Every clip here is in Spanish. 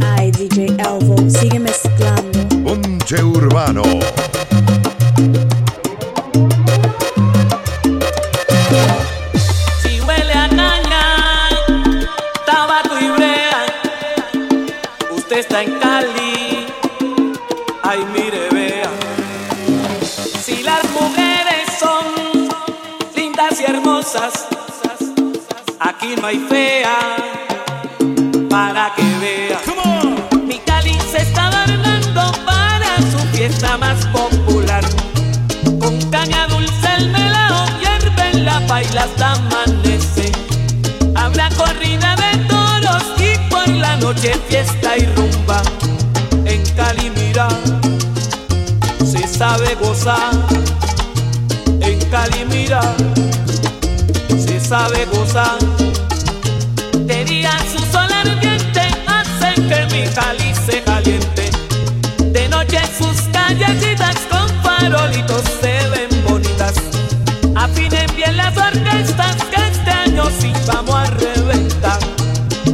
Ay, DJ Elvo, sigue mezclando. Ponche Urbano. Si huele a caña, tabaco y brea, usted está en Cali, ay mire vea. Si las mujeres son lindas y hermosas, aquí no hay fea fiesta más popular. Con caña dulce el melao hierve en la paila hasta amanece. Habrá corrida de toros y por la noche fiesta y rumba. En Cali mira, se sabe gozar. En Cali mira, se sabe gozar. Día su sol ardiente hace que mi Cali se caliente. Noche sus callecitas con farolitos se ven bonitas. Afinen bien las orquestas que este año sí vamos a reventar.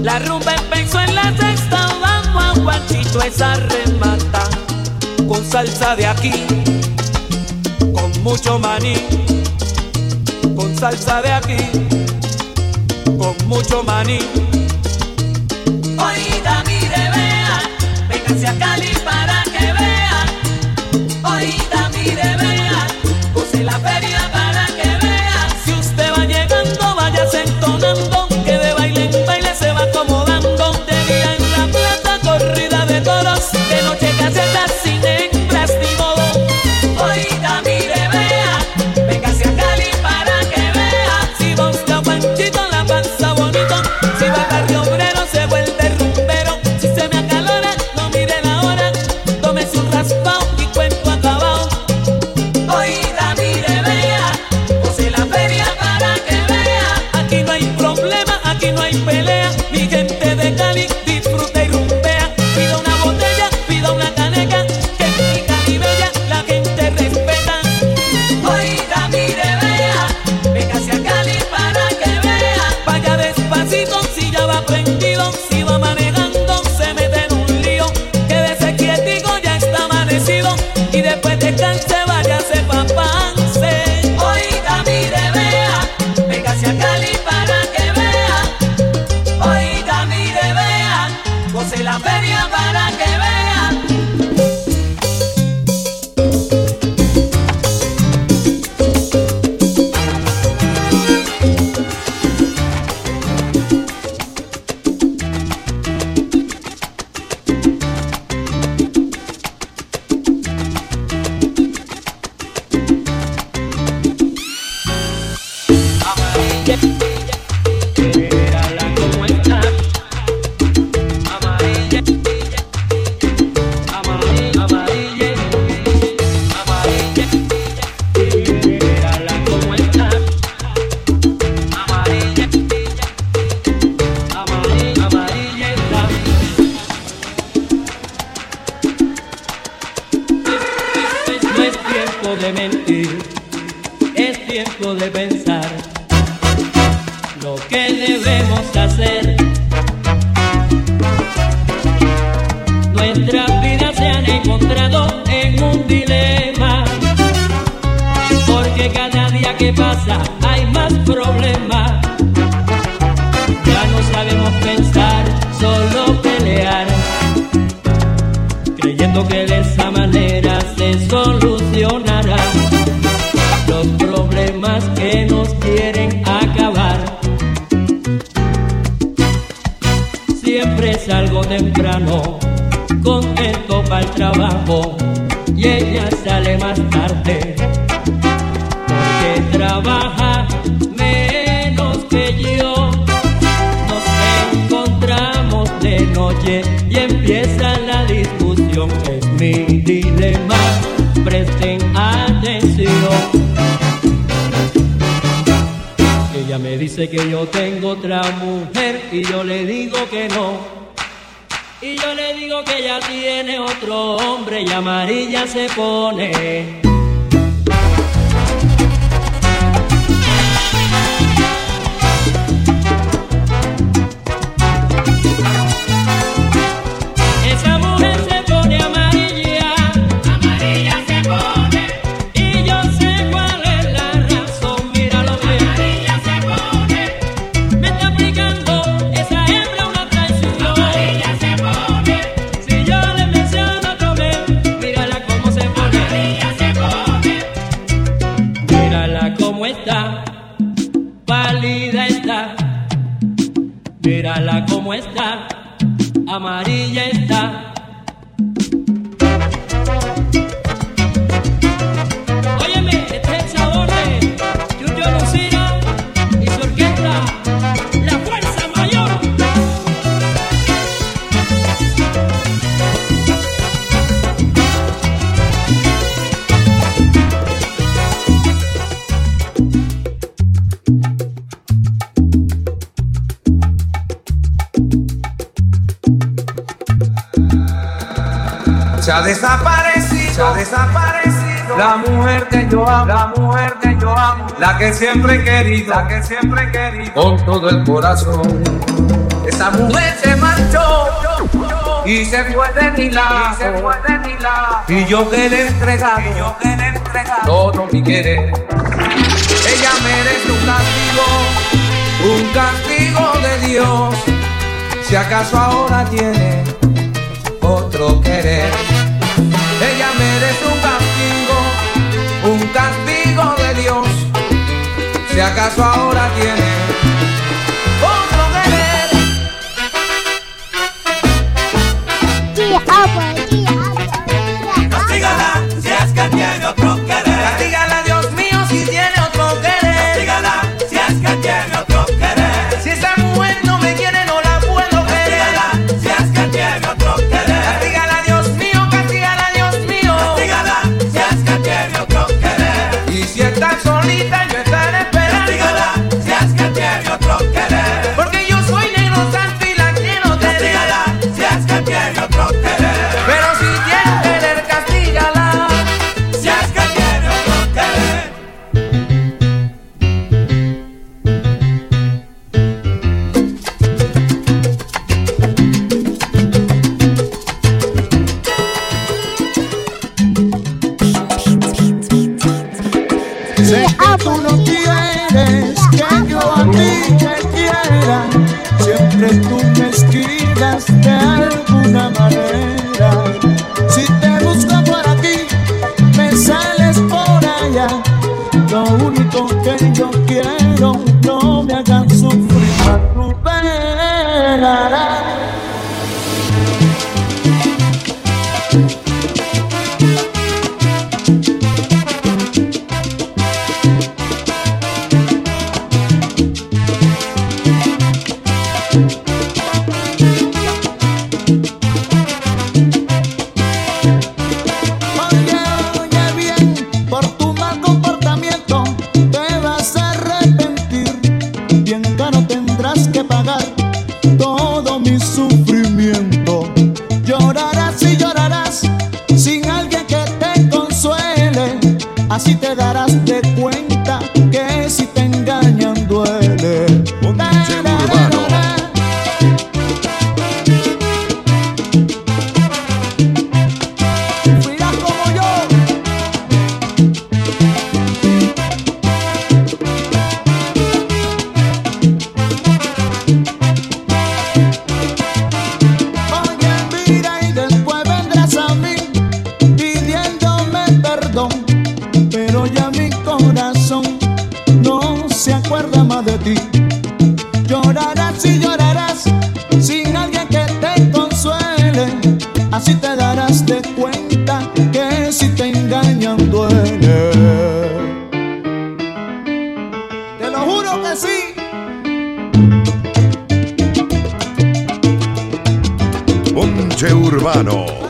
La rumba empezó en la sexta, vamos a guachito esa remata. Con salsa de aquí, con mucho maní. Con salsa de aquí, con mucho maní. Oída, mire, vea, véngase a Cali que nos quieren acabar. Siempre salgo temprano, contento para el trabajo, y ella sale más tarde, porque trabaja menos que yo. Nos encontramos de noche y empieza la discusión. Es mi dilema, presten atención. Dice que yo tengo otra mujer y yo le digo que no. Y yo le digo que ella tiene otro hombre y amarilla se pone. Se ha desaparecido, se ha desaparecido la mujer que yo amo, la mujer que yo amo, la que siempre he querido, la que siempre he querido con todo el corazón. Esa mujer se marchó y se fue de mi lado, y se fue de mi lado. Y yo que le he entregado, y yo entregado todo mi querer. Ella merece un castigo, un castigo de Dios. Si acaso ahora tiene otro querer. Si acaso ahora tiene corazón no se acuerda más de ti. Llorarás y llorarás sin alguien que te consuele. Así te darás de cuenta que si te engañan duele. Te lo juro que sí. Ponche Urbano.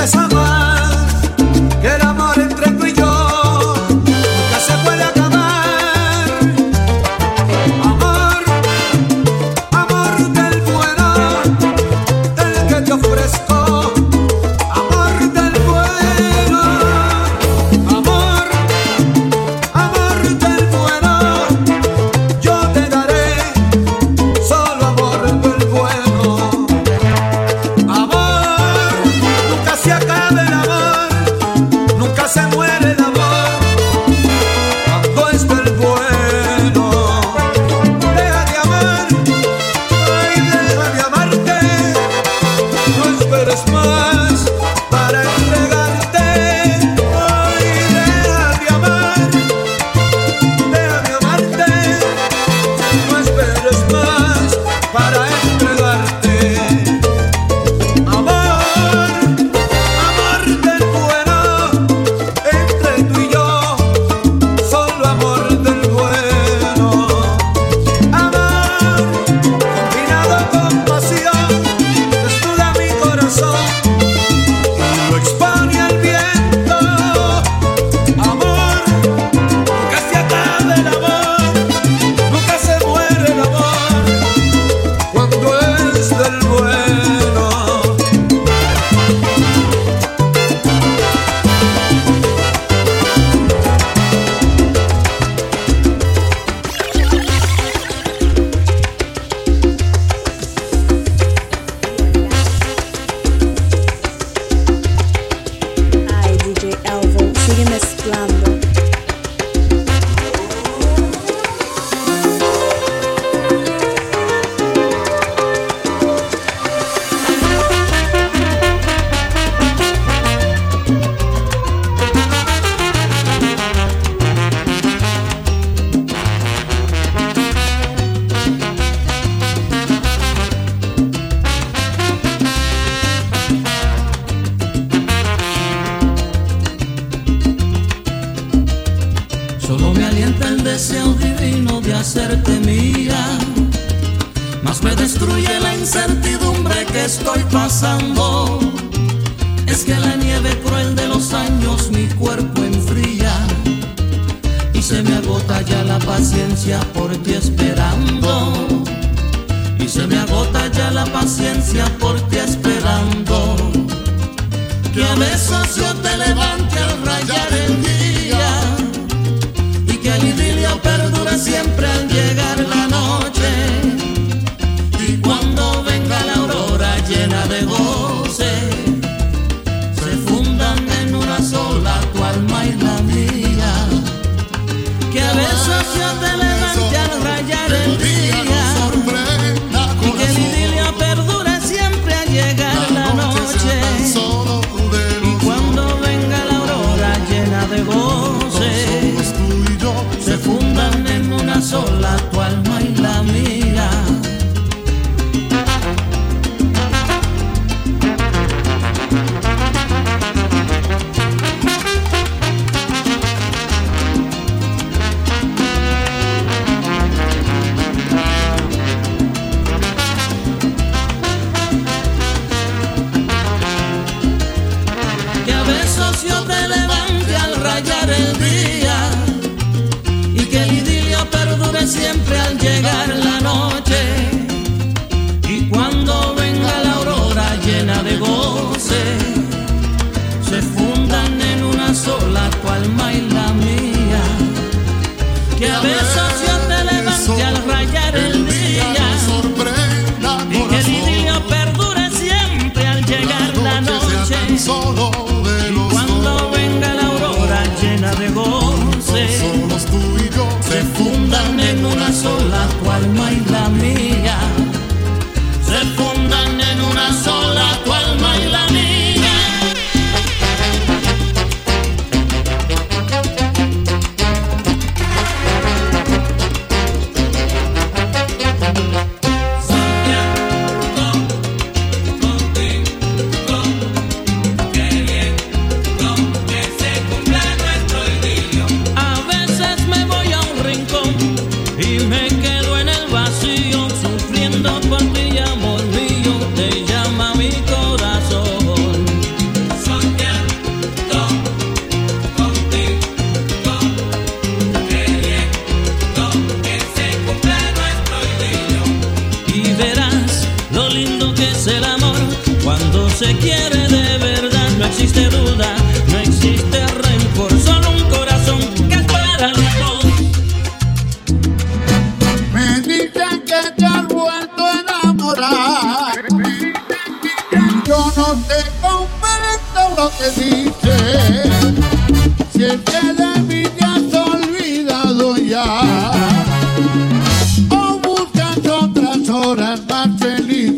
essa mão. horas. hacerte mía, más me destruye la incertidumbre que estoy pasando. Es que la nieve cruel de los años mi cuerpo enfría y se me agota ya la paciencia por ti esperando. Y se me agota ya la paciencia por ti esperando. Que a veces yo te levante al rayar el día. siempre al llegar la noche y cuando venga la aurora llena de gozo. de goce. Somos tú y yo. Se fundan en una sola tu alma y la mía.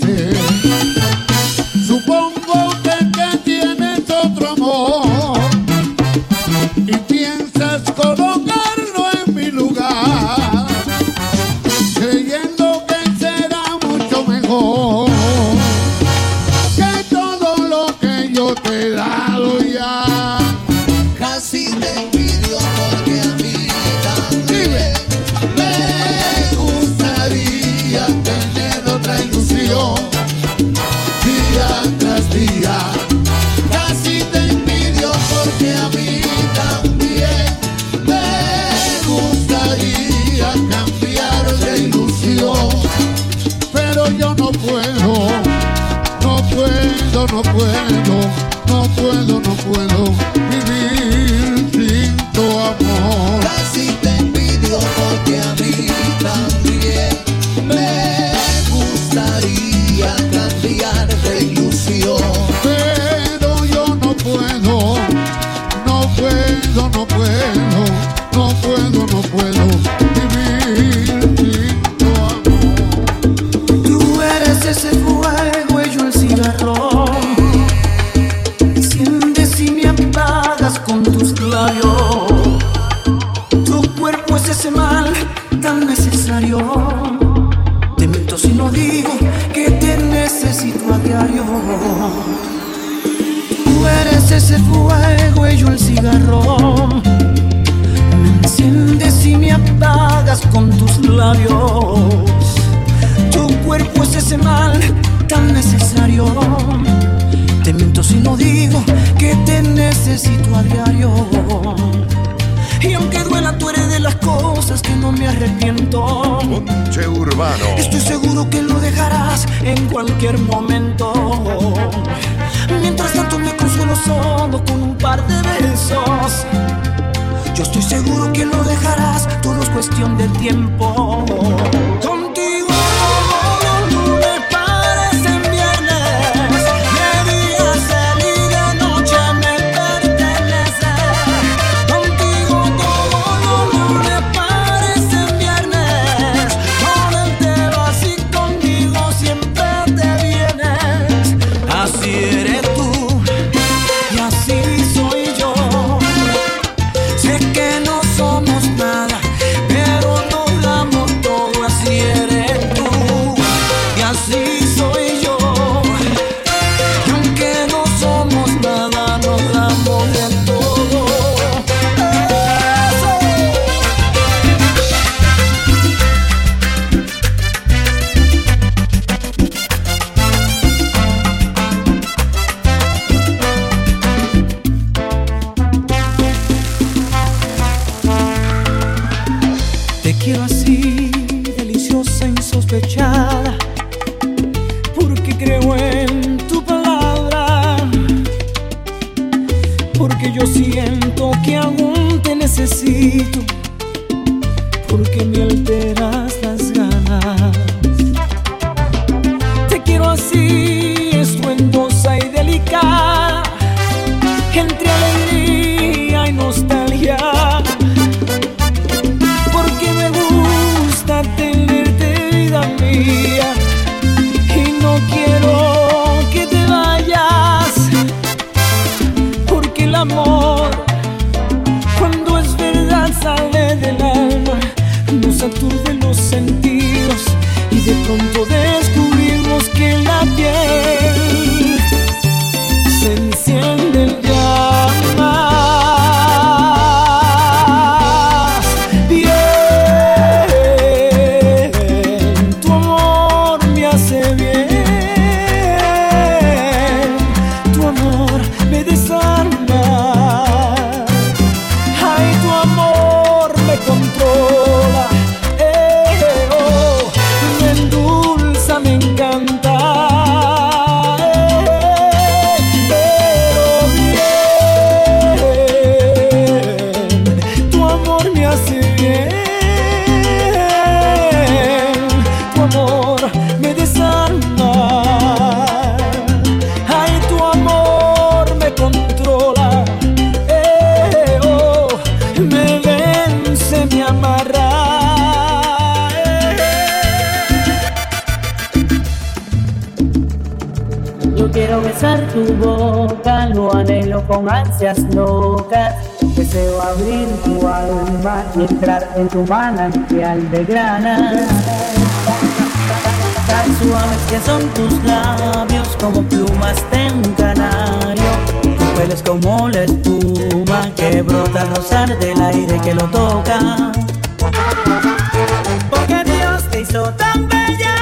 Yeah. con tus labios. Tu cuerpo es ese mal tan necesario. Te miento si no digo que te necesito a diario. Y aunque duela, tú eres de las cosas que no me arrepiento. Monche urbano. Estoy seguro que lo dejarás en cualquier momento. Mientras tanto, me consuelo solo con un par de besos yo estoy seguro que lo dejarás, todo es cuestión de tiempo. porque yo siento que aún te necesito, porque me alteras las ganas. Te quiero así. pronto descubrimos que la piel Quiero besar tu boca, lo anhelo con ansias locas. Deseo abrir tu alma y entrar en tu manantial de grana. Tan suaves que son tus labios como plumas de un canario. Tu pelo es como la espuma que brota al rozar del aire que lo toca. Porque Dios te hizo tan bella,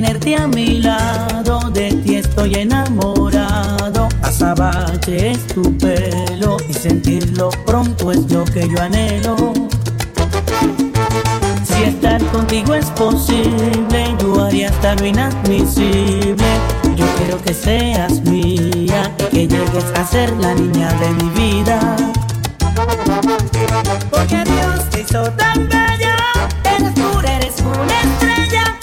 tenerte a mi lado, de ti estoy enamorado. Azabache es tu pelo y sentirlo pronto es lo que yo anhelo. Si estar contigo es posible, yo haría hasta lo inadmisible. Yo quiero que seas mía que llegues a ser la niña de mi vida. Porque Dios te hizo tan bella, eres pura, eres una estrella.